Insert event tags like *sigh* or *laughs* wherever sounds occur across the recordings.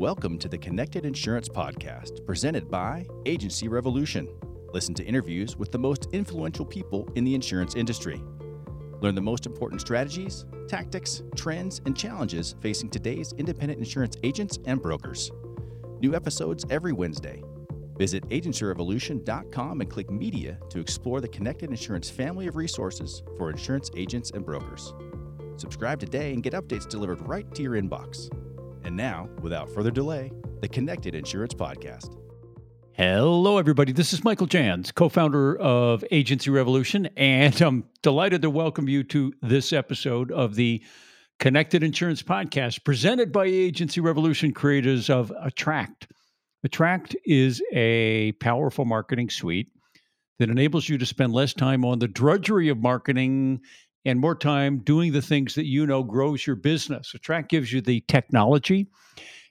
Welcome to the Connected Insurance Podcast, presented by Agency Revolution. Listen to interviews with the most influential people in the insurance industry. Learn the most important strategies, tactics, trends, and challenges facing today's independent insurance agents and brokers. New episodes every Wednesday. Visit agencyrevolution.com and click Media to explore the Connected Insurance family of resources for insurance agents and brokers. Subscribe today and get updates delivered right to your inbox. And now, without further delay, the Connected Insurance Podcast. Hello, everybody. This is Michael Jans, co founder of Agency Revolution, and I'm delighted to welcome you to this episode of the Connected Insurance Podcast presented by Agency Revolution, creators of Attract. Attract is a powerful marketing suite that enables you to spend less time on the drudgery of marketing and more time doing the things that you know grows your business. Attract gives you the technology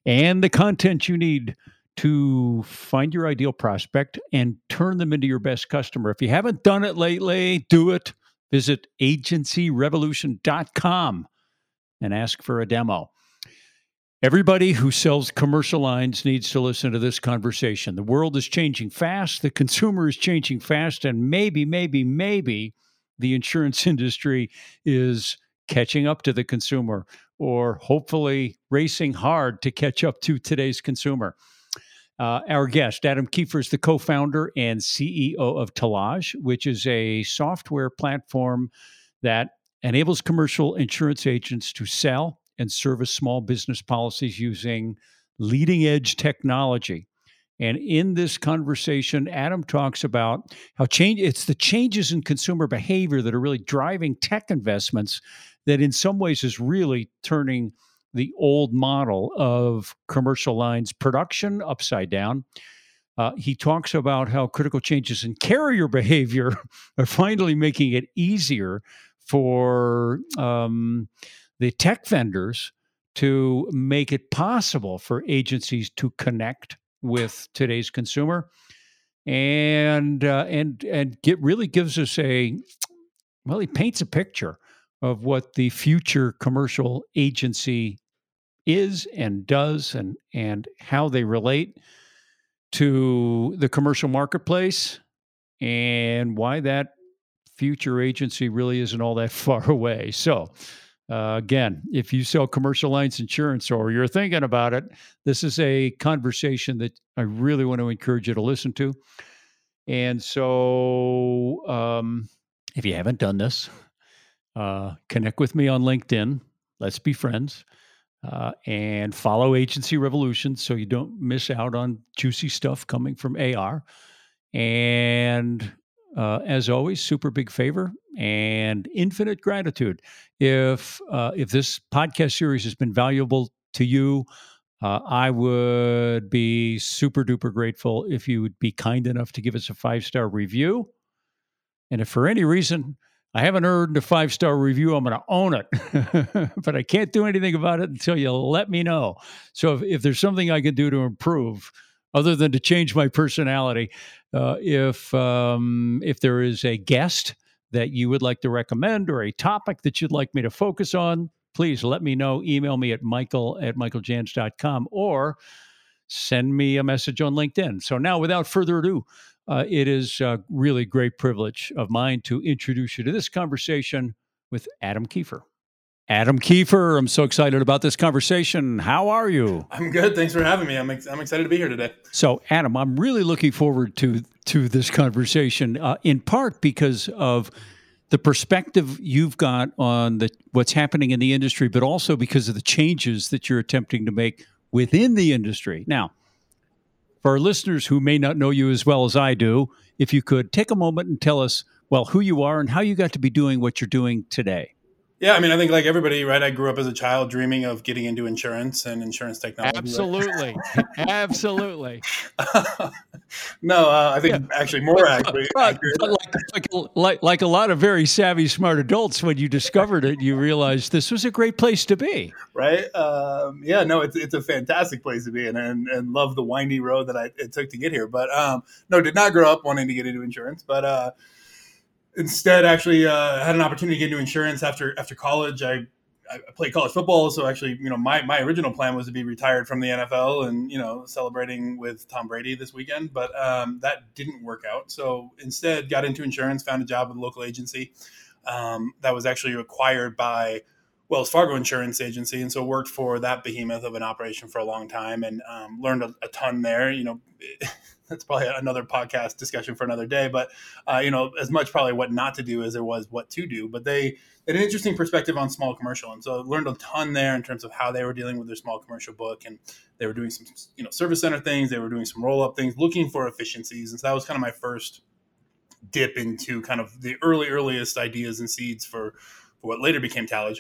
and the content you need to find your ideal prospect and turn them into your best customer. If you haven't done it lately, do it. Visit agencyrevolution.com and ask for a demo. Everybody who sells commercial lines needs to listen to this conversation. The world is changing fast, the consumer is changing fast, and maybe, maybe, maybe the insurance *laughs* industry is catching up to the consumer or hopefully racing hard to catch up to today's consumer. Uh, our guest, Adam Kiefer, is the co founder and CEO of Talage, which is a software platform that enables commercial insurance agents to sell and service small business policies using leading edge technology. And in this conversation, Adam talks about how change it's the changes in consumer behavior that are really driving tech investments that in some ways is really turning the old model of commercial lines production upside down. Uh, he talks about how critical changes in carrier *laughs* behavior are finally making it easier for um, the tech vendors to make it possible for agencies to connect with today's consumer, and uh, and and get really gives us a well, he paints a picture of what the future commercial agency is and does, and and how they relate to the commercial marketplace, and why that future agency really isn't all that *laughs* far away. So, uh, again, if you sell commercial lines insurance or you're thinking about it, this is a conversation that I really want to encourage you to listen to. And so, um, if you haven't done this, uh, connect with me on LinkedIn. Let's be friends. Uh, and follow Agency Revolution so you don't miss out on juicy stuff coming from AR. And uh, as always, super big favor and infinite gratitude. If uh, if this podcast series has been valuable to you, uh, I would be super duper grateful if you would be kind enough to give us a five star review. And if for any reason I haven't earned a five star review, I'm going to own it. *laughs* but I can't do anything about it until you let me know. So if, if there's something I can do to improve, other than to change my personality, uh, if um, if there is a guest that you would like to recommend or a topic that you'd like me to focus on, please let me know. Email me at michael at michaeljans.com or send me a message on LinkedIn. So now, without further ado, uh, it is a really great privilege of mine to introduce you to this conversation with Adam Kiefer. Adam Kiefer, I'm so excited about this conversation. How are you? I'm good. Thanks for having me. I'm, ex- I'm excited to be here today. So, Adam, I'm really looking forward to to this conversation, uh, in part because of the perspective you've got on the what's happening in the industry, but also because of the changes that you're attempting to make within the industry. Now, for our listeners who may not know you as well as I do, if you could take a moment and tell us, well, who you are and how you got to be doing what you're doing today. Yeah, I mean, I think like everybody, right? I grew up as a child dreaming of getting into insurance and insurance technology. *laughs* Absolutely, absolutely. no, uh, I think yeah. actually more accurate. But, but like, like, like, like a lot of very savvy, smart adults, when you discovered it, you realized this was a great place to be. Right? Um, yeah, no, it's it's a fantastic place to be, and and, and love the windy road that I, it took to get here. But um, no, did not grow up wanting to get into insurance, but. Uh, instead actually uh, had an opportunity to get into insurance after after college. I I play college football, so actually, you know, my, my original plan was to be retired from the NFL and you know celebrating with Tom Brady this weekend, but um, that didn't work out. So instead, got into insurance, found a job with a local agency um, that was actually acquired by Wells Fargo Insurance Agency, and so worked for that behemoth of an operation for a long time, and um, learned a, a, ton there. You know, *laughs* that's probably another podcast discussion for another day. But uh, you know, as much probably what not to do as there was what to do. But they had an interesting perspective on small commercial, and so I learned a ton there in terms of how they were dealing with their small commercial book, and they were doing some you know service center things, they were doing some roll up things, looking for efficiencies, and so that was kind of my first dip into kind of the early earliest ideas and seeds for, for what later became Talage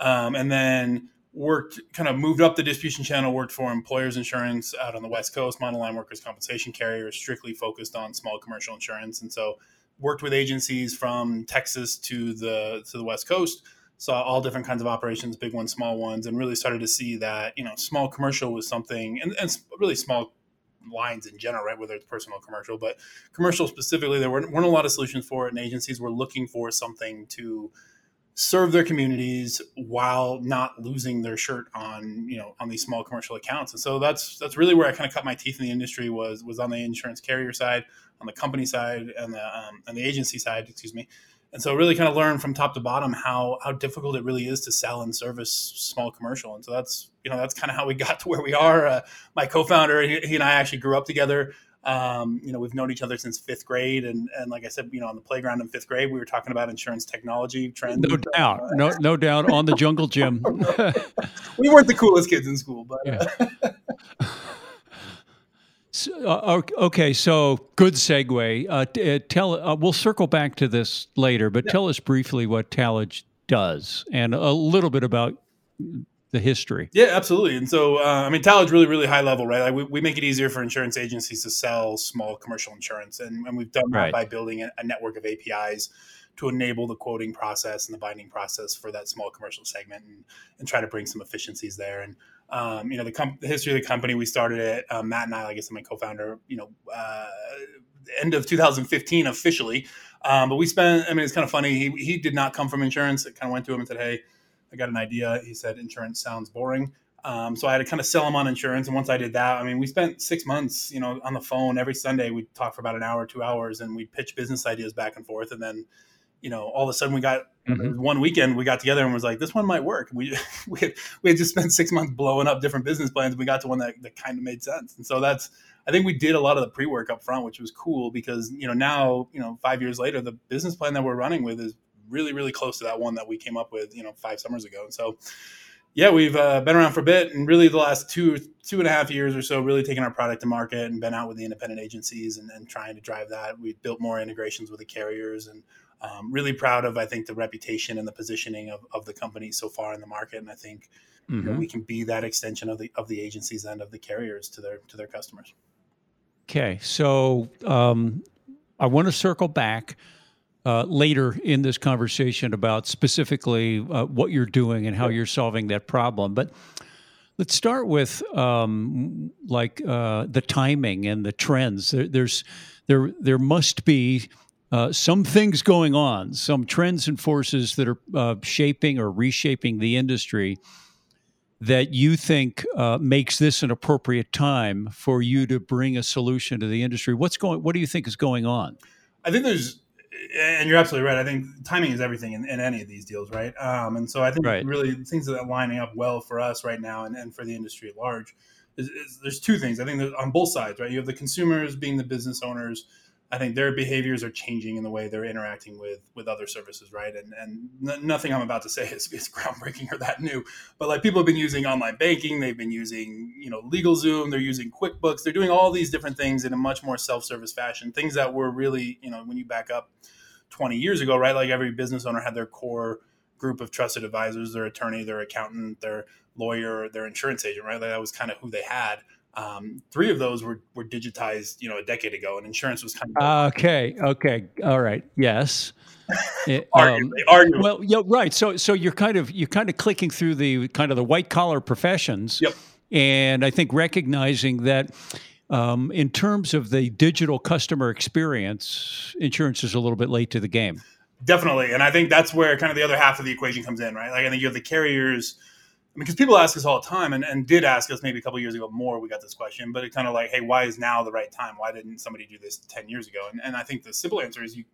um, and then worked kind of moved up the distribution channel worked for employers insurance out on the west coast monoline workers compensation carrier strictly focused on small commercial insurance. And so worked with agencies from texas to the to the west coast saw all different kinds of operations big ones small ones and really started to see that you know small commercial was something and, and really small lines in general right whether it's personal commercial but commercial specifically there weren't, weren't a lot of solutions for it and agencies were looking for something to serve their communities while not losing their shirt on you know on these small commercial accounts. And so that's that's really where i kind of cut my teeth in the industry was was on the insurance carrier side on the company side and the um, and the agency side excuse me. And so really kind of learn from top to bottom how how difficult it really is to sell and service small commercial. And so that's you know that's kind of how we got to where we are. Uh, my co-founder he, he and i actually grew up together um, you know, we've known each other since fifth grade, and and like I said, you know, on the playground in fifth grade, we were talking about insurance technology trends. No doubt, no no doubt on the jungle gym. *laughs* we weren't the coolest kids in school, but. Yeah. *laughs* So, uh, okay, so good segue. Uh, t- uh, tell uh, we'll circle back to this later, but yeah. tell us briefly what Talage does and a little bit about the history. Yeah, absolutely. And so, uh, I mean, Talage really, really high level, right? Like we, we make it easier for insurance agencies to sell small commercial insurance, and, and we've done right. that by building a, a, network of APIs to enable the quoting process and the binding process for that small commercial segment, and, and try to bring some efficiencies there. And um, you know, the, com- the, history of the company, we started it. Um, Matt and I, I guess, my co-founder. You know, uh, end of 2015 officially, um, but we spent. I mean, it's kind of funny. He he did not come from insurance. It kind of went to him and said, "Hey." I got an idea. He said insurance sounds boring. Um, so I had to kind of sell him on insurance. And once I did that, I mean, we spent six months, you know, on the phone every Sunday. We'd talk for about an hour, two hours, and we'd pitch business ideas back and forth. And then, you know, all of a sudden we got mm-hmm. one weekend we got together and was like, this one might work. We *laughs* we had, we had just spent six months blowing up different business plans. We got to one that, that kind of made sense. And so that's, I think we did a lot of the pre work up front, which was cool because, you know, now, you know, five years later, the business plan that we're running with is really, really close to that one that we came up with, you know, five summers ago. And so, yeah, we've uh, been around for a bit, and really the last two two and a half years or so, really taking our product to market and been out with the independent agencies and, and trying to drive that. We've built more integrations with the carriers, and um, really proud of I think the reputation and the positioning of, of the company so far in the market. And I think mm-hmm. you know, mm-hmm. we can be that extension of the of the agencies and of the carriers to their to their customers. Okay, so um, I want to circle back uh, later in this conversation about specifically uh, what you're doing and how you're solving that problem. But let's start with um, like uh, the timing and the trends. There, there's there there must be uh, some things going on, some trends and forces that are uh, shaping or reshaping the industry that you think uh, makes this an appropriate time for you to bring a solution to the industry. What's going? What do you think is going on? I think there's and you're absolutely right. I think timing is everything in, in any of these deals, right? Um, and so I think right. really things that are lining up well for us right now and, and for the industry at large is, is there's two things. I think on both sides, right? You have the consumers being the business owners. I think their behaviors are changing in the way they're interacting with with other services, right? And and n- nothing I'm about to say *laughs* is, is groundbreaking or that new, but like people have been using online banking, they've been using you know LegalZoom, they're using QuickBooks, they're doing all these different things in a much more self service fashion. Things that were really you know when you back up 20 years ago, right? Like every business owner had their core group of trusted advisors, their attorney, their accountant, their lawyer, their insurance agent, right? Like that was kind of who they had. Um, three of those were, were digitized, you know, a decade ago, and insurance was kind of okay. Okay, all right, yes. *laughs* It, arguably, um, arguably. Well, yeah, right. So, so you're kind of you're kind of clicking through the kind of the white collar professions, yep. and I think recognizing that um, in terms of the digital customer experience, insurance is a little bit late to the game. Definitely, and I think that's where kind of the other half of the equation comes in, right? Like I think you have the carriers. Because people ask us all the time, and, and did ask us maybe a couple years ago more. We got this question, but it kind of like, hey, why is now the right time? Why didn't somebody do this ten years ago? And, and I think the simple answer is you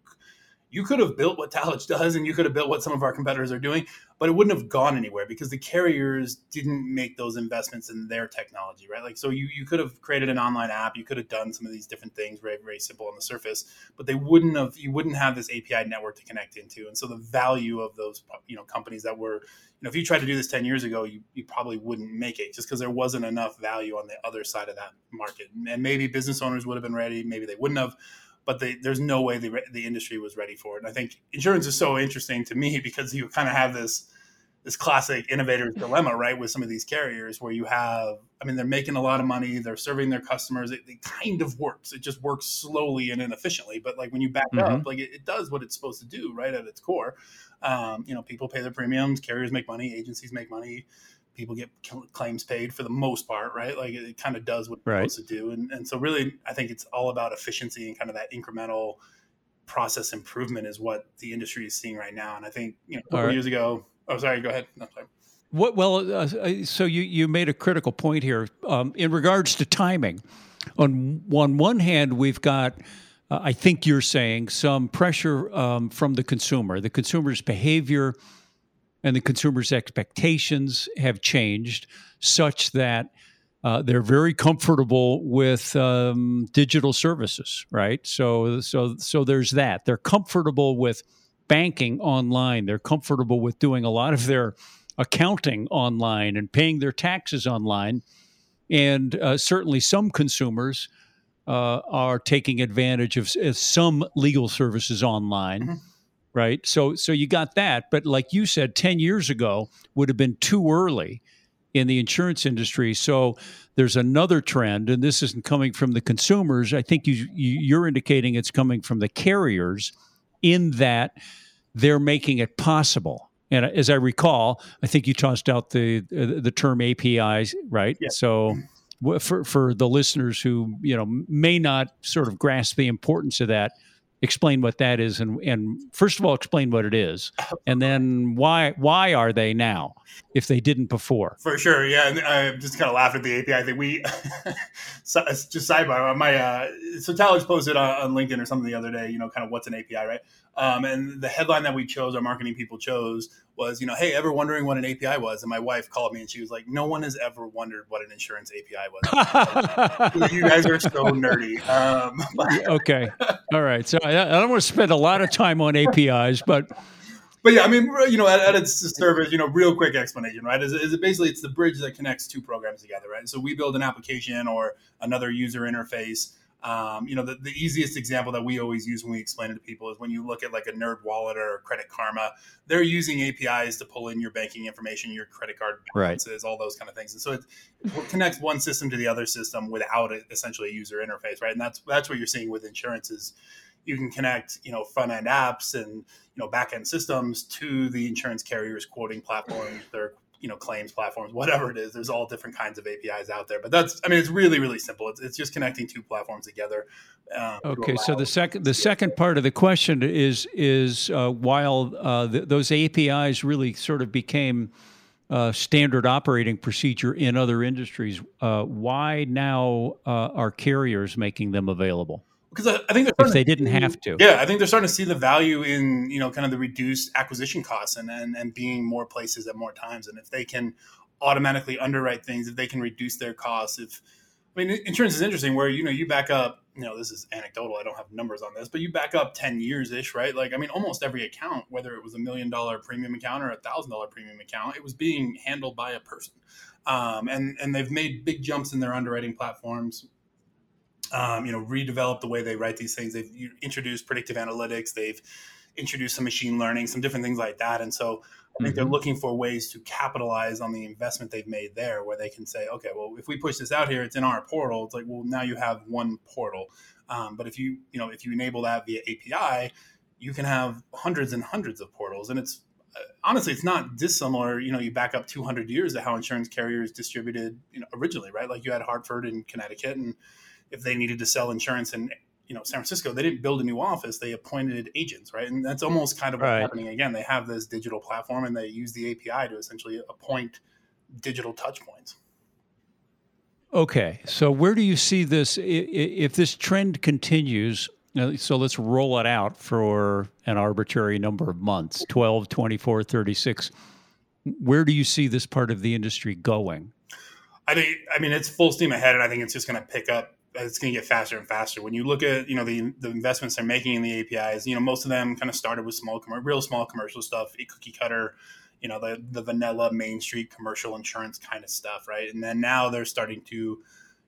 you could have built what Talage does and you could have built what some of our competitors are doing, but it wouldn't have gone anywhere because the carriers didn't make those investments in their technology, right? Like, so you, you could have created an online app, you could have done some of these different things very, very simple on the surface, but they wouldn't have, you wouldn't have this API network to connect into. And so the value of those, you know, companies that were, you know, if you tried to do this 10 years ago, you, you probably wouldn't make it just because there wasn't enough value on the other side of that market. And maybe business owners would have been ready, maybe they wouldn't have but they, there's no way the, the industry was ready for it. And I think insurance is so interesting to me *laughs* because you kind of have this this classic innovator's *laughs* dilemma, right, with some of these carriers where you have, I mean, they're making a lot of money, they're serving their customers. It, it kind of works. It just works slowly and inefficiently, but like when you back mm-hmm. up, like it, it, does what it's supposed to do, right, at its core. Um, you know, people pay their premiums, carriers make money, agencies make money people get claims paid for the most part, right? Like it, kind of does what it's right. supposed to do. And, and so really, I think it's all about efficiency and kind of that incremental process improvement is what the industry is seeing right now. And I think, you know, a couple right. years ago, oh, sorry, go ahead. No, sorry. What, well, uh, so you, you made a critical point here um, in regards to timing. On, on one hand, we've got, uh, I think you're saying, some pressure um, from the consumer. The consumer's behavior and the consumer's expectations have changed such that uh, they're very comfortable with um, digital services, right? So, so, so there's that. They're comfortable with banking online. They're comfortable with doing a lot of their accounting online and paying their taxes online. And uh, certainly, some consumers uh, are taking advantage of, of, some legal services online. Mm-hmm right? So so you got that, but like you said, ten years ago would have been too early in the insurance industry. So there's another trend, and this isn't coming from the consumers. I think you, you are indicating it's coming from the carriers, in that they're making it possible. And as I recall, I think you tossed out the the term APIs, right? So for for the listeners who you know may not sort of grasp the importance of that, explain what that is and, and first of all explain what it is *laughs* and then why why are they now if they didn't before? For sure yeah and i just kind of laughed at the api i think we *laughs* just sidebar my uh, so Talage posted on, on, linkedin or something the other day you know kind of what's an api right? Um, and the headline that we chose our marketing people chose was, you know, hey, ever wondering what an API was? And my wife called me and she was like, no one has ever wondered what an insurance API was. *laughs* you guys are so nerdy. Um, *laughs* okay. All right. So I, I don't want to spend a lot of time on APIs, but but yeah, I mean, you know, at, at, its service, you know, real quick explanation, right? Is, is it basically it's the bridge that connects two programs together, right? So we build an application or another user interface um, you know, the, the easiest example that we always use when we explain it to people is when you look at like a NerdWallet or Credit Karma, they're using APIs to pull in your banking information, your credit card balances, right. all those kind of things. And so it, it connects one system to the other system without a, essentially a user interface, right? And that's that's what you're seeing with insurance is you can connect, you know, front end apps and you know back end systems to the insurance carriers quoting platforms, their you know claims platforms whatever it is there's all different kinds of apis out there but that's i mean it's really really simple. It's, it's just connecting two platforms together um, okay so the second the second part of the question is is uh, while uh, th- those apis really sort of became uh, standard operating procedure in other industries uh, why now uh, are carriers making them available because I, I, think if they didn't have to, yeah, I think they're starting to see the value in you know kind of the reduced acquisition costs and and, and being more places at more times, and if they can automatically underwrite things, if they can reduce their costs, if I mean insurance is interesting where you know you back up, you know this is anecdotal, I don't have numbers on this, but you back up ten years ish, right? Like I mean almost every account, whether it was a million dollar premium account or a thousand dollar premium account, it was being handled by a person. Um, and and they've made big jumps in their underwriting platforms um, you know, redevelop the way they write these things. They've introduced predictive analytics. They've introduced some machine learning, some different things like that. And so I think mm-hmm. they're looking for ways to capitalize on the investment they've made there, where they can say, okay, well, if we push this out here, it's in our portal. It's like, well, now you have one portal. Um, but if you, you know, if you enable that via API, you can have hundreds and hundreds of portals, and it's uh, honestly, it's not dissimilar. You know, you back up 200 years of how insurance carriers distributed, you know, originally, right? Like you had Hartford in Connecticut, and if they needed to sell insurance in you know San Francisco, they didn't build a new office; they appointed agents, right? And that's almost kind of what's Right. happening again. They have this digital platform, and they use the API to essentially appoint digital touch points. Okay, so where do you see this? If this trend continues, uh, so let's roll it out for an arbitrary number of months 12, 24, 36. Where do you see this part of the industry going? I think, I mean, it's full steam ahead, and I think it's just going to pick up. It's going to get faster and faster. When you look at, you know, the the investments they're making in the APIs, you know, most of them kind of started with small, real small commercial stuff, a cookie cutter, you know, the the vanilla Main Street commercial insurance kind of stuff, right? And then now they're starting to,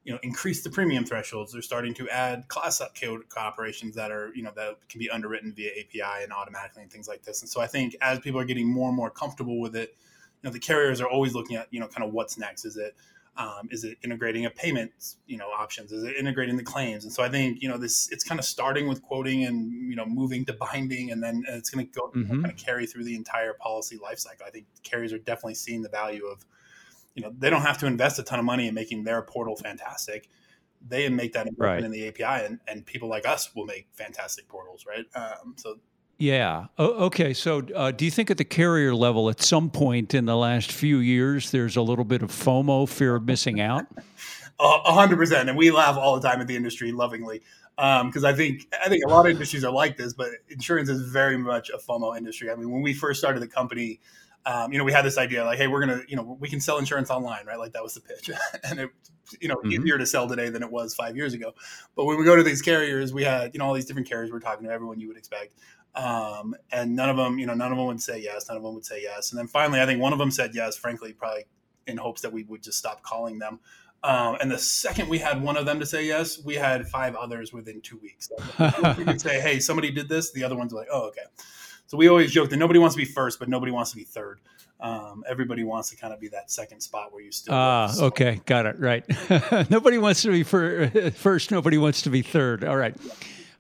you know, increase the premium thresholds. They're starting to add class up code operations that are, you know, that can be underwritten via API and automatically and things like this. And so I think as people are getting more and more comfortable with it, you know, the carriers are always looking at, you know, kind of what's next. Is it um, is it integrating a payment, you know, options? Is it integrating the claims? And so I think you know this. It's kind of starting with quoting and you know moving to binding, and then it's going to go Mhm. kind of carry through the entire policy lifecycle. I think carriers are definitely seeing the value of, you know, they don't have to invest a ton of money in making their portal fantastic. They make that investment Right. in the API, and, and people like us will make fantastic portals, right? Um, so Yeah. O- okay. So, uh, do you think at the carrier level, at some point in the last few years, there's a little bit of FOMO, fear of missing out? *laughs* A hundred percent, and we laugh all the time at the industry lovingly because I think I think a lot of industries are like this, but insurance is very much a FOMO industry. I mean, when we first started the company, um, you know, we had this idea like, hey, we're gonna, you know, we can sell insurance online, right? Like that was the pitch, *laughs* and it, you know, Mhm. easier to sell today than it was five years ago. But when we go to these carriers, we had, you know, all these different carriers. We're talking to everyone you would expect. Um, and none of them, you know, none of them would say yes. None of them would say yes. And then finally, I think one of them said yes, frankly, probably in hopes that we would just stop calling them. Um, and the second we had one of them to say yes, we had five others within two weeks. So *laughs* we could say, hey, somebody did this. The other ones were like, oh, okay. So we always joke that nobody wants to be first, but nobody wants to be third. Um, everybody wants to kind of be that second spot where you still. Ah, so- okay, got it. Right. *laughs* nobody wants to be fir- *laughs* first. Nobody wants to be third. All right.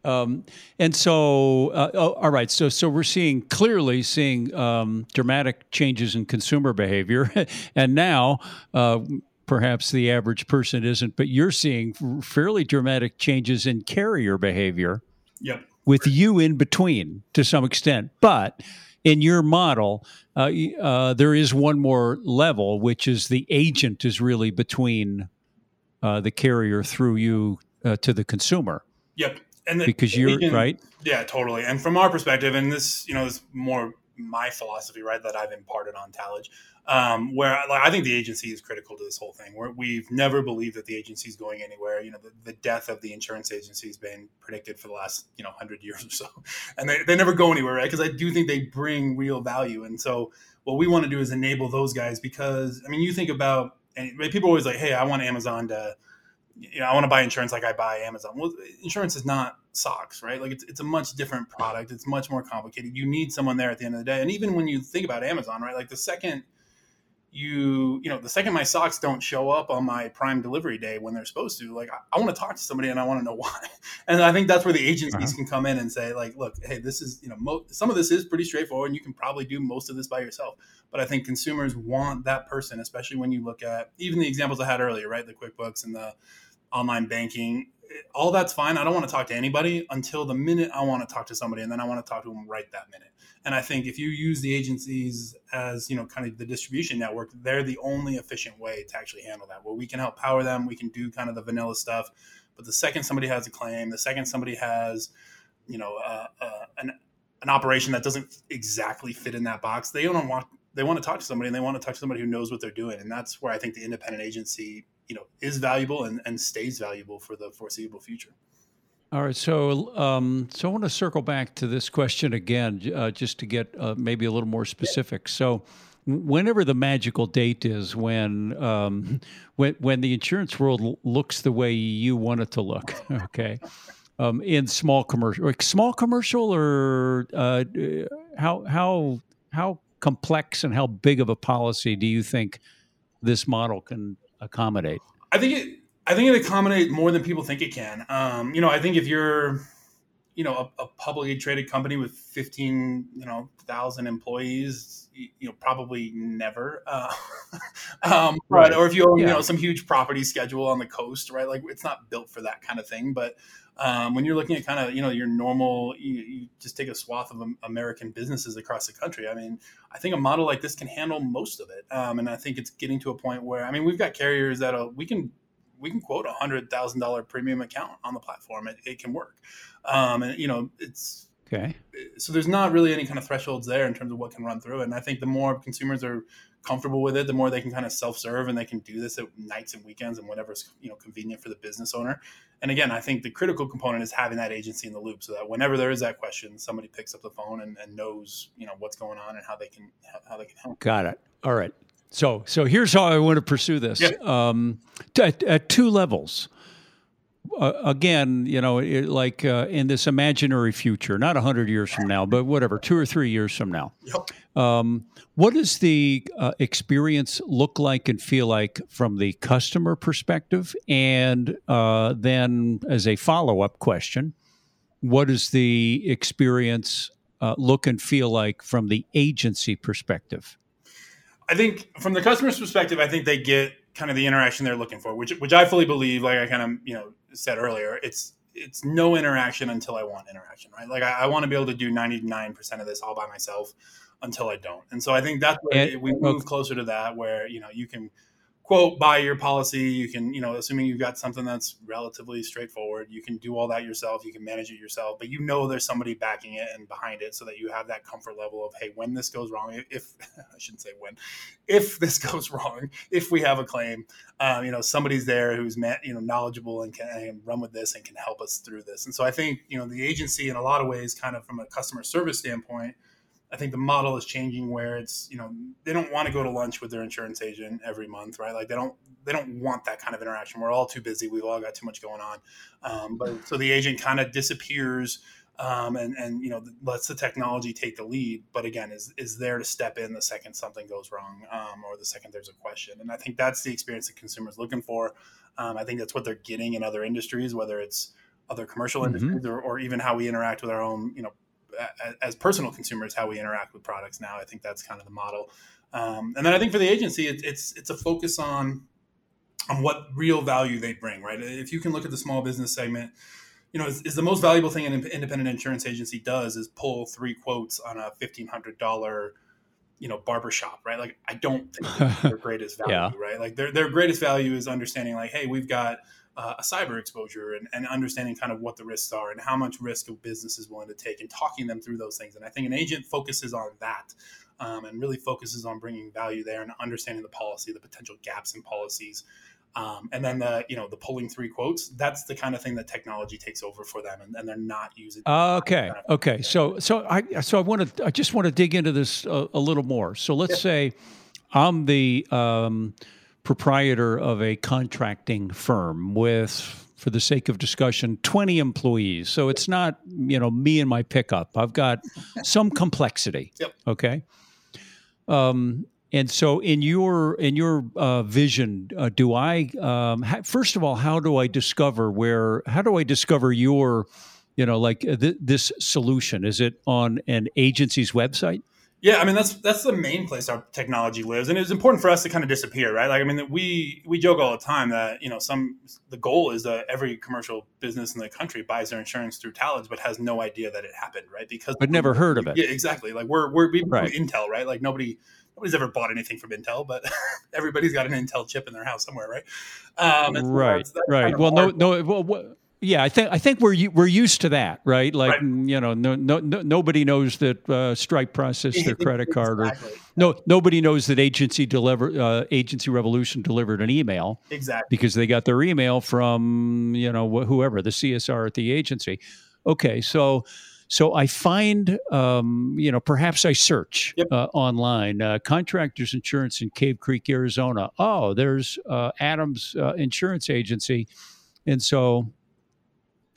Um, and so, uh, oh, all right. So, so we're seeing clearly seeing um, dramatic changes in consumer behavior, *laughs* and now uh, perhaps the average person isn't, but you're seeing fairly dramatic changes in carrier behavior Yep. with you in between to some extent. But in your model, uh, uh, there is one more level, which is the agent is really between uh, the carrier through you uh, to the consumer Yep. And the because you're right. Yeah, totally. And from our perspective, and this, you know, is more my philosophy, right, that I've imparted on Talage, um, where like, I think the agency is critical to this whole thing. Where we've never believed that the agency is going anywhere. You know, the, the death of the insurance agency has been predicted for the last, you know, hundred years or so, *laughs* and they, they never go anywhere, right? Because I do think they bring real value. And so, what we want to do is enable those guys because, I mean, you think about, and people are always like, hey, I want Amazon to you know, I want to buy insurance like I buy Amazon. Well, insurance is not socks, right? Like it's, it's a much different product. It's much more complicated. You need someone there at the end of the day. And even when you think about Amazon, right? Like the second you, you know, the second my socks don't show up on my prime delivery day when they're supposed to, like I, I want to talk to somebody and I want to know *laughs* why. And I think that's where the agencies Uh-huh. can come in and say, like, look, hey, this is, you know, mo- some of this is pretty straightforward and you can probably do most of this by yourself. But I think consumers want that person, especially when you look at even the examples I had earlier, right? The QuickBooks and the online banking all that's fine. I don't want to talk to anybody until the minute i want to talk to somebody and then i want to talk to them right that minute. And i think if you use the agencies as you know kind of the distribution network they're the only efficient way to actually handle that. Where we can help power them we can do kind of the vanilla stuff but the second somebody has a claim the second somebody has you know uh, uh, an, an operation that doesn't exactly fit in that box they don't want they want to talk to somebody and they want to talk to somebody who knows what they're doing and that's where i think the independent agency you know is valuable and, and stays valuable for the foreseeable future All right, so um, so I want to circle back to this question again, uh, just to get uh, maybe a little more specific. So, whenever the magical date is when um, *laughs* when when the insurance world looks the way you want it to look, *laughs* okay, um, in small commercial, like small commercial, or uh, how how how complex and how big of a policy do you think this model can accommodate? I think it. I think it accommodates more than people think it can. Um, you know, I think if you're, you know, a, a publicly traded company with fifteen, you know, thousand employees, you know probably never uh, *laughs* um, right. or if you own yeah. you know some huge property schedule on the coast right like it's not built for that kind of thing but um, when you're looking at kind of you know your normal you, you, just take a swath of american businesses across the country i mean i think a model like this can handle most of it um, and i think it's getting to a point where i mean we've got carriers that we can we can quote a hundred thousand dollar premium account on the platform it, it can work um, and you know it's Okay. So there's not really any kind of thresholds there in terms of what can run through it. And I think the more consumers are comfortable with it, the more they can kind of self-serve and they can do this at nights and weekends and whatever's you know convenient for the business owner. And again, I think the critical component is having that agency in the loop so that whenever there is that question, somebody picks up the phone and, and knows you know what's going on and how they can how they can help. Got it. All right. So so here's how I want to pursue this. Yeah. Um, at, at two levels uh, again, you know, it, like uh, in this imaginary future, not 100 years from now, but whatever, two or three years from now, yep. um, what does the uh, experience look like and feel like from the customer perspective? And uh, then, as a follow up question, what does the experience uh, look and feel like from the agency perspective? I think from the customer's perspective, I think they get kind of the interaction they're looking for, which which I fully believe. Like I kind of you know said earlier, it's it's no interaction until I want interaction, right? Like I, I want to be able to do ninety nine percent of this all by myself until I don't, and so I think that's where and, we move closer to that, where you know you can quote buy your policy. You can you know assuming you've got something that's relatively straightforward you can do all that yourself you can manage it yourself but you know there's somebody backing it and behind it so that you have that comfort level of hey when this goes wrong if *laughs* i shouldn't say when if this *laughs* goes wrong if we have a claim um, you know somebody's there who's you know knowledgeable and can, and run with this and can help us through this. And so i think you know the agency in a lot of ways kind of from a customer service standpoint I think the model is changing where it's you know they don't want to go to lunch with their insurance agent every month, right? Like they don't they don't want that kind of interaction. We're all too busy. We've all got too much going on. Um, but so the agent kind of disappears um, and and you know lets the technology take the lead. But again, is is there to step in the second something goes wrong um, or the second there's a question. And I think that's the experience that consumers looking for. Um, I think that's what they're getting in other industries, whether it's other commercial mm-hmm. industries or, or even how we interact with our own you know as personal consumers how we interact with products now. I think that's kind of the model. Um, and then I think for the agency, it, it's it's a focus on on what real value they bring. Right? If you can look at the small business segment, you know, is, is the most valuable thing an independent insurance agency does is pull three quotes on a fifteen hundred dollar you know barbershop right like i don't think *laughs* their greatest value yeah. right like their, their greatest value is understanding like hey we've got uh, a cyber exposure and, and, understanding kind of what the risks are and how much risk a business is willing to take and talking them through those things. And I think an agent focuses on that um, and really focuses on bringing value there and understanding the policy, the potential gaps in policies. Um, and then the you know the pulling three quotes that's the kind of thing that technology takes over for them and, and they're not using uh, okay okay so so i so i want to i just want to dig into this a, a little more so let's yeah. say i'm the um, proprietor of a contracting firm with for the sake of discussion 20 employees. So it's not you know me and my pickup. I've got some complexity *laughs* yep. okay? Um, and so in your in your uh, vision uh, do i um, ha- first of all how do i discover where how do i discover your you know like uh, th- this solution? Is it on an agency's website yeah, I mean that's that's the main place our technology lives, and it's important for us to kind of disappear, right? Like, I mean, we we joke all the time that you know some the goal is that every commercial business in the country buys their insurance through Talage, but has no idea that it happened, right? Because but never heard of it. Yeah, exactly. Like we're we're we right. Intel, right? Like nobody nobody's ever bought anything from Intel, but *laughs* everybody's got an Intel chip in their house somewhere, right? Um, right, that's right. Kind of well, no, no. Well, what, yeah, I think I think we're we're used to that, right? Like right. you know, no, no, no, nobody knows that uh, Stripe processed their credit card, exactly. or no, nobody knows that agency deliver uh, agency revolution delivered an email, exactly, because they got their email from you know whoever the CSR at the agency. Okay, so so I find um, you know perhaps I search yep. uh, online uh, contractors insurance in Cave Creek, Arizona. Oh, there's uh, Adams uh, Insurance Agency, and so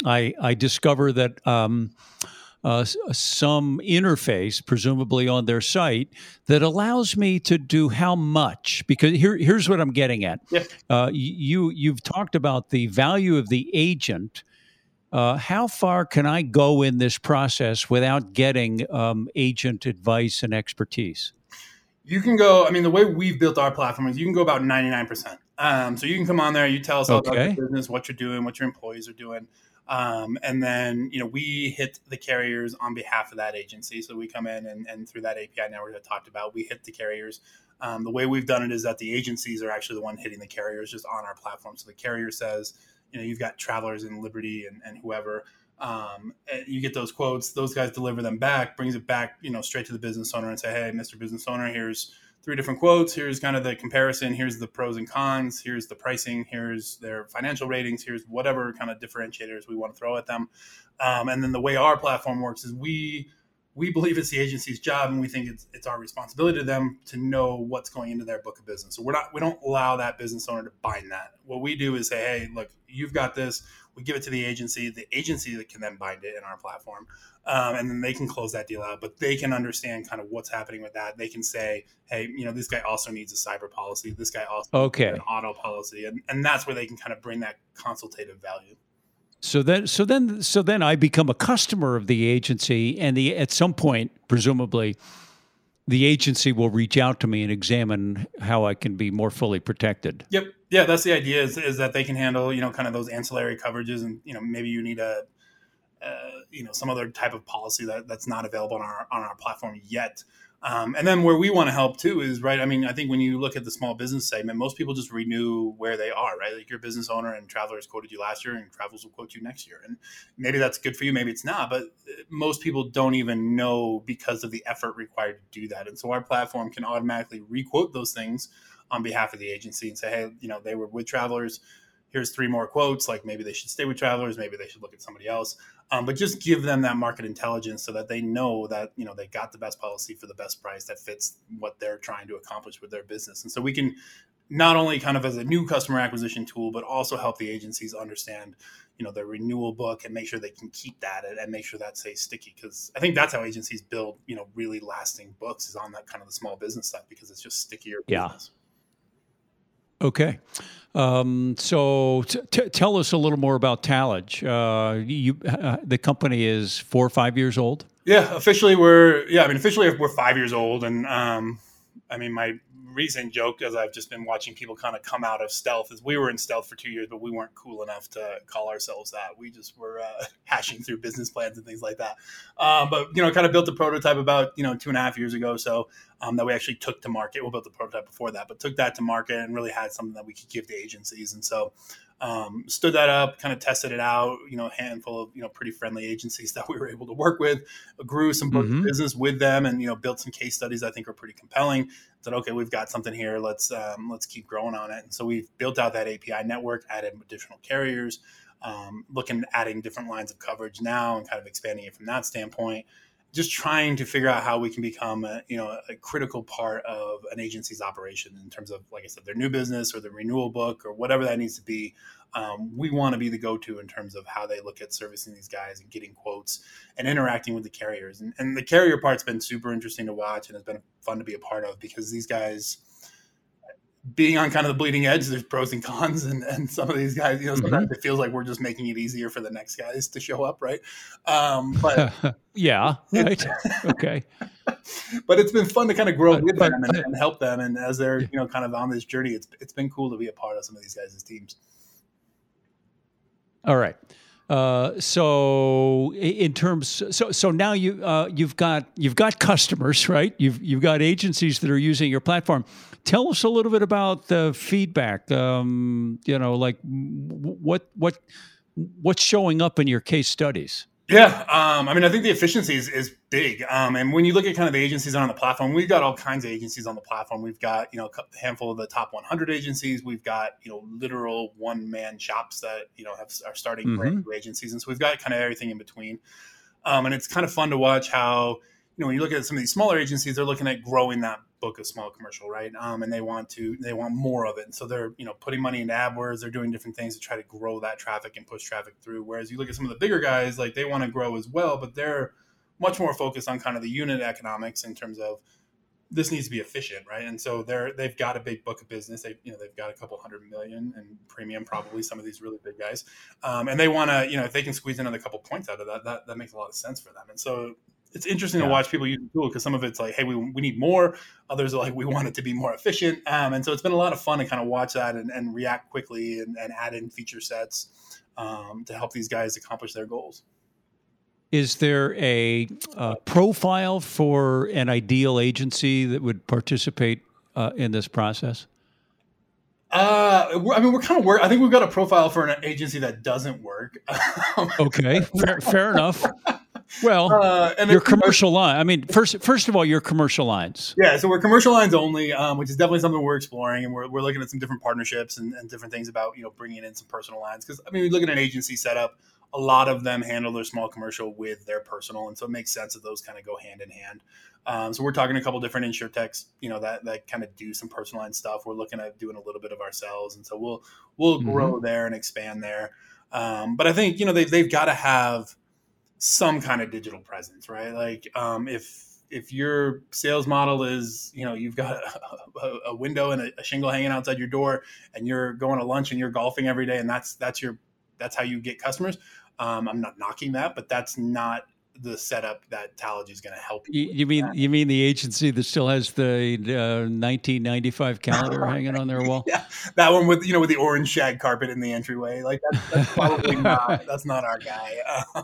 I, I discover that um, uh, some interface, presumably on their site, that allows me to do how much. Because here, here's what I'm getting at. Yeah. Uh, you you've talked about the value of the agent. Uh, how far can I go in this process without getting um, agent advice and expertise? You can go. I mean, the way we've built our platform is you can go about ninety nine percent. Um, so you can come on there, you tell us all about your business, what you're doing, what your employees are doing, um, and then you know we hit the carriers on behalf of that agency. So we come in and, and through that API network I talked about, we hit the carriers. Um, the way we've done it is that the agencies are actually the one hitting the carriers just on our platform. So the carrier says, you know, you've got Travelers and Liberty and, and whoever. Um, and you get those quotes; those guys deliver them back, brings it back, you know, straight to the business owner and say, "Hey, Mr. Business Owner, here's three different quotes. Here's kind of the comparison. Here's the pros and cons. Here's the pricing. Here's their financial ratings. Here's whatever kind of differentiators we want to throw at them. Um, and then the way our platform works is we we believe it's the agency's job, and we think it's it's our responsibility to them to know what's going into their book of business. So we're not we don't allow that business owner to bind that. What we do is say, hey, look, you've got this. We give it to the agency. The agency that can then bind it in our platform, um, and then they can close that deal out. But they can understand kind of what's happening with that. They can say, hey, you know, this guy also needs a cyber policy. This guy also needs Okay. an auto policy, and and that's where they can kind of bring that consultative value. So then, so then, so then, I become a customer of the agency, and the at some point, presumably, the agency will reach out to me and examine how I can be more fully protected. Yep. Yeah, that's the idea is, is that they can handle, you know, kind of those ancillary coverages and, you know, maybe you need a, uh, you know, some other type of policy that, that's not available on our, on our platform yet. Um, and then where we want to help too is right. I mean, I think when you look at the small business segment, most people just renew where they are, right? Like you're a business owner and Travelers quoted you last year and Travels will quote you next year. And maybe that's good for you, maybe it's not, but uh, most people don't even know because of the effort required to do that. And so our platform can automatically requote those things on behalf of the agency and say, hey, you know, they were with Travelers. Here's three more quotes. Like maybe they should stay with Travelers. Maybe they should look at somebody else. Um, but just give them that market intelligence so that they know that you know they got the best policy for the best price that fits what they're trying to accomplish with their business. And so we can not only kind of as a new customer acquisition tool, but also help the agencies understand, you know, their renewal book and make sure they can keep that and, and make sure that stays sticky. Because I think that's how agencies build, you know, really lasting books is on that kind of the small business stuff because it's just stickier. Yeah. business. Okay. Um, so t- tell us a little more about Talage. Uh, you, uh, the company is four or five years old. Yeah, officially we're yeah. I mean, officially we're five years old, and um, I mean, my recent joke, as I've just been watching people kind of come out of stealth, is we were in stealth for two years, but we weren't cool enough to call ourselves that. We just were uh, *laughs* hashing through business plans and things like that. Um, but you know, kind of built a prototype about you know two and a half years ago, so um, that we actually took to market. We built the prototype before that, but took that to market and really had something that we could give to agencies, and so um, stood that up, kind of tested it out. You know, a handful of you know pretty friendly agencies *laughs* that we were able to work with, grew some Mhm. business with them, and you know built some case studies I think are pretty compelling. Said, okay, we've got something here. Let's um, let's keep growing on it. And so we've built out that API network, added additional carriers, um, looking at adding different lines of coverage now, and kind of expanding it from that standpoint just trying to figure out how we can become a, you know a critical part of an agency's operation in terms of like I said their new business or their renewal book or whatever that needs to be. Um, we want to be the go-to in terms of how they look at servicing these guys and getting quotes and interacting with the carriers. And, and the carrier part's been super interesting to watch and has been fun to be a part of because these guys being on kind of the bleeding edge, there's pros and cons, and, and some of these guys, you know, sometimes it feels like we're just making it easier for the next guys to show up, right? Um, but *laughs* yeah. Right. okay. *laughs* but it's been fun to kind of grow But- with but- them and, and help them, and as they're you know kind of on this journey, it's it's been cool to be a part of some of these guys' teams. All right. Uh, so in terms, so so now you uh, you've got you've got customers, right? You've you've got agencies that are using your platform. Tell us a little bit about the feedback. Um, you know, like what what what's showing up in your case studies. Yeah, um, I mean, I think the efficiency is, is big. Um, and when you look at kind of the agencies on the platform, we've got all kinds of agencies on the platform. We've got you know a handful of the top 100 agencies. We've got you know literal one man shops that you know have are starting brand Mhm. new agencies, and so we've got kind of everything in between. Um, and it's kind of fun to watch how you know when you look at some of these smaller agencies, they're looking at growing that book of small commercial, right? Um, and they want to they want more of it, and so they're you know putting money into AdWords. They're doing different things to try to grow that traffic and push traffic through. Whereas you look at some of the bigger guys, like they want to grow as well, but they're much more focused on kind of the unit economics in terms of this needs to be efficient, right? And so they're they've got a big book of business. They you know they've got a couple hundred million in premium, probably some of these really big guys, um, and they want to you know if they can squeeze another couple points out of that, that that makes a lot of sense for them. And so it's interesting yeah. to watch people use the tool because some of it's like, hey, we, we need more. Others are like, we want it to be more efficient. Um, and so it's been a lot of fun to kind of watch that and, and react quickly and, and, add in feature sets um, to help these guys accomplish their goals. Is there a, a profile for an ideal agency that would participate uh, in this process? Uh, I mean, we're kind of work. I think we've got a profile for an agency that doesn't work. *laughs* okay, fair, fair enough. Well, uh, and your commercial line. I mean, first, first of all, your commercial lines. Yeah, so we're commercial lines only, um, which is definitely something we're exploring, and we're, we're looking at some different partnerships and, and different things about you know bringing in some personal lines. Because I mean, we look at an agency setup. A lot of them handle their small commercial with their personal, and so it makes sense that those kind of go hand in hand. Um, so we're talking to a couple different insurtechs, you know, that that kind of do some personal line stuff. We're looking at doing a little bit of ourselves, and so we'll we'll mm-hmm. grow there and expand there. Um, but I think you know they they've got to have some kind of digital presence, right? Like um, if if your sales model is you know you've got *laughs* a, a window and a, a, shingle hanging outside your door, and you're going to lunch and you're golfing every day, and that's that's your that's how you get customers. Um, I'm not knocking that, but that's not the setup that Talage is going to help you. You, you mean that. you mean the agency that still has the uh, 1995 calendar *laughs* hanging on their wall? Yeah, that one with you know with the orange shag carpet in the entryway. Like that's, that's probably *laughs* not that's not our guy. Um,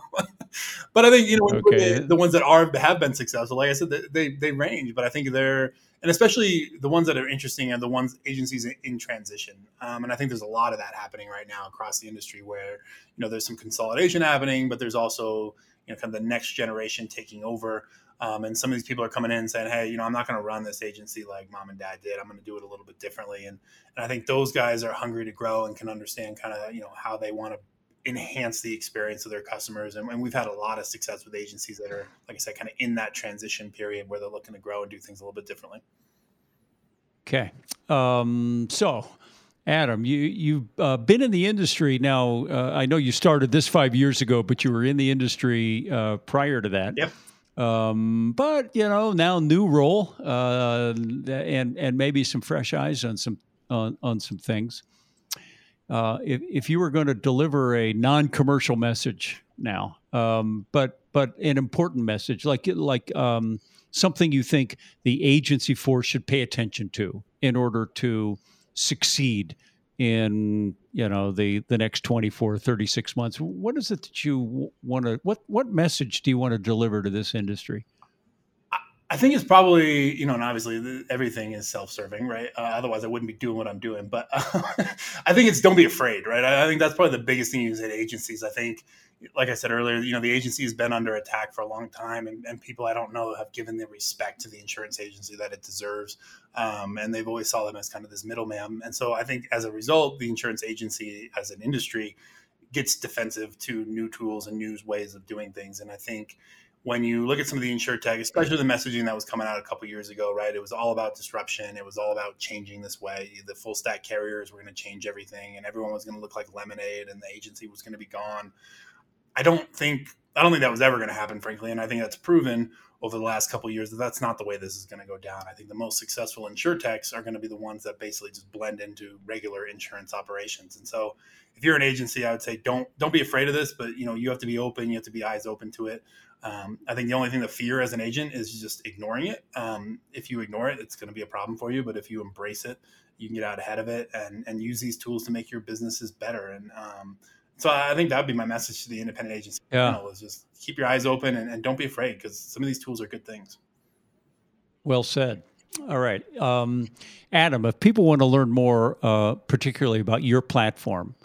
but I think you know okay. the, the, ones that are have been successful. Like I said, they they range, but I think they're and especially the ones that are interesting are the ones agencies in, in transition. Um, and I think there's a lot of that happening right now across the industry, where you know there's some consolidation happening, but there's also you know kind of the next generation taking over. Um, and some of these people are coming in and saying, "Hey, you know, I'm not going to run this agency like mom and dad did. I'm going to do it a little bit differently." And and I think those guys are hungry to grow and can understand kind of you know how they want to enhance the experience of their customers. And, and, we've had a lot of success with agencies that are, like I said, kind of in that transition period where they're looking to grow and do things a little bit differently. Okay, um, so Adam, you you've uh, been in the industry now. Uh, I know you started this five years ago, but you were in the industry uh, prior to that. Yep. Um, but you know now new role uh, and and maybe some fresh eyes on some on, on some things. Uh, if if you were going to deliver a non-commercial message now, um, but but an important message like like um, something you think the agency force should pay attention to in order to succeed in you know the the next 24 36 months what is it that you want to what what message do you want to deliver to this industry I think it's probably you know, and obviously everything is self-serving, right? Uh, otherwise, I wouldn't be doing what I'm doing. But uh, *laughs* I think it's don't be afraid, right? I, I, think that's probably the biggest thing you say to agencies. I think like I said earlier, you know, the agency has been under attack for a long time, and, and people I don't know have given the respect to the insurance agency that it deserves. Um, and they've always saw them as kind of this middleman. And so I think as a result, the insurance agency as an industry gets defensive to new tools and new ways of doing things. And I think when you look at some of the insurtech, especially the messaging that was coming out a couple years ago, right? It was all about disruption. It was all about changing this way. The full stack carriers were going to change everything, and everyone was going to look like Lemonade, and the agency was going to be gone. I don't think I don't think that was ever going to happen, frankly, and I think that's proven over the last couple years that that's not the way this is going to go down. I think the most successful insurtechs are going to be the ones that basically just blend into regular insurance operations. And so, if you're an agency, I would say don't don't be afraid of this, but you know you have to be open. You have to be eyes open to it. Um, I think the only thing to fear as an agent is just ignoring it. Um, if you ignore it, it's going to be a problem for you. But if you embrace it, you can get out ahead of it and and use these tools to make your businesses better. And um, so I think that would be my message to the independent agency. Yeah. Is just keep your eyes open and, and don't be afraid because some of these tools are good things. Well said. All right. Um, Adam, if people want to learn more, uh, particularly about your platform,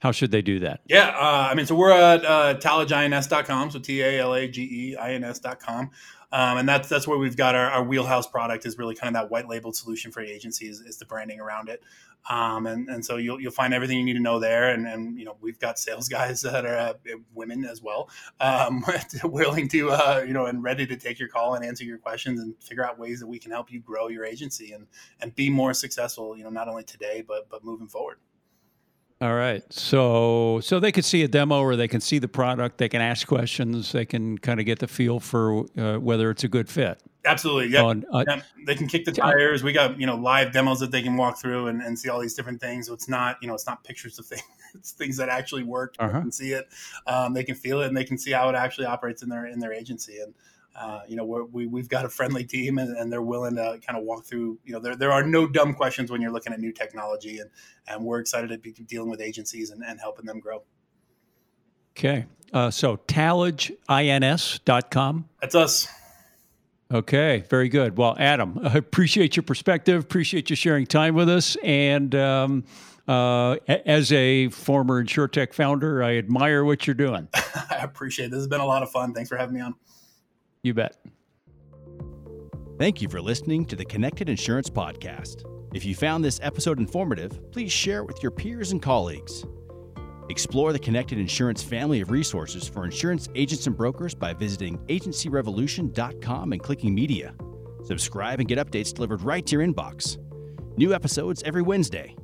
how should they do that? Yeah. Uh, I mean, so we're at uh. So T A L A G E I N S.com. Um, and that's that's where we've got our, our, wheelhouse product is really kind of that white labeled solution for agencies is the branding around it. Um, and, and so you'll, you'll find everything you need to know there. And, and you know, we've got sales guys *laughs* that are uh, women as well, um, *laughs* willing to, uh, you know, and ready to take your call and answer your questions and figure out ways that we can help you grow your agency and, and be more successful, you know, not only today, but, but moving forward. All right. So so they can see a demo or they can see the product, they can ask questions, they can kind of get the feel for uh, whether it's a good fit. Absolutely, yeah. On, uh, yeah. They can kick the tires. We got you know live demos that they can walk through and, and see all these different things. So it's not you know it's not pictures of things. *laughs* It's things that actually work. Uh-huh. They can see it. Um, they can feel it, and they can see how it actually operates in their in their agency. And uh, you know we we've got a friendly team, and, and, they're willing to kind of walk through. You know there there are no dumb questions when you're looking at new technology, and and we're excited to be dealing with agencies and, and helping them grow. Okay, uh, so talageins.com. That's us. Okay, very good. Well, Adam, *laughs* I appreciate your perspective. Appreciate you sharing time with us. And um, uh, as a former insurtech founder, I admire what you're doing. *laughs* I appreciate it. This has been a lot of fun. Thanks for having me on. You bet. Thank you for listening to the Connected Insurance Podcast. If you found this episode informative, please share it with your peers and colleagues. Explore the Connected Insurance family of resources for insurance agents and brokers by visiting agencyrevolution.com and clicking media. Subscribe and get updates delivered right to your inbox. New episodes every Wednesday.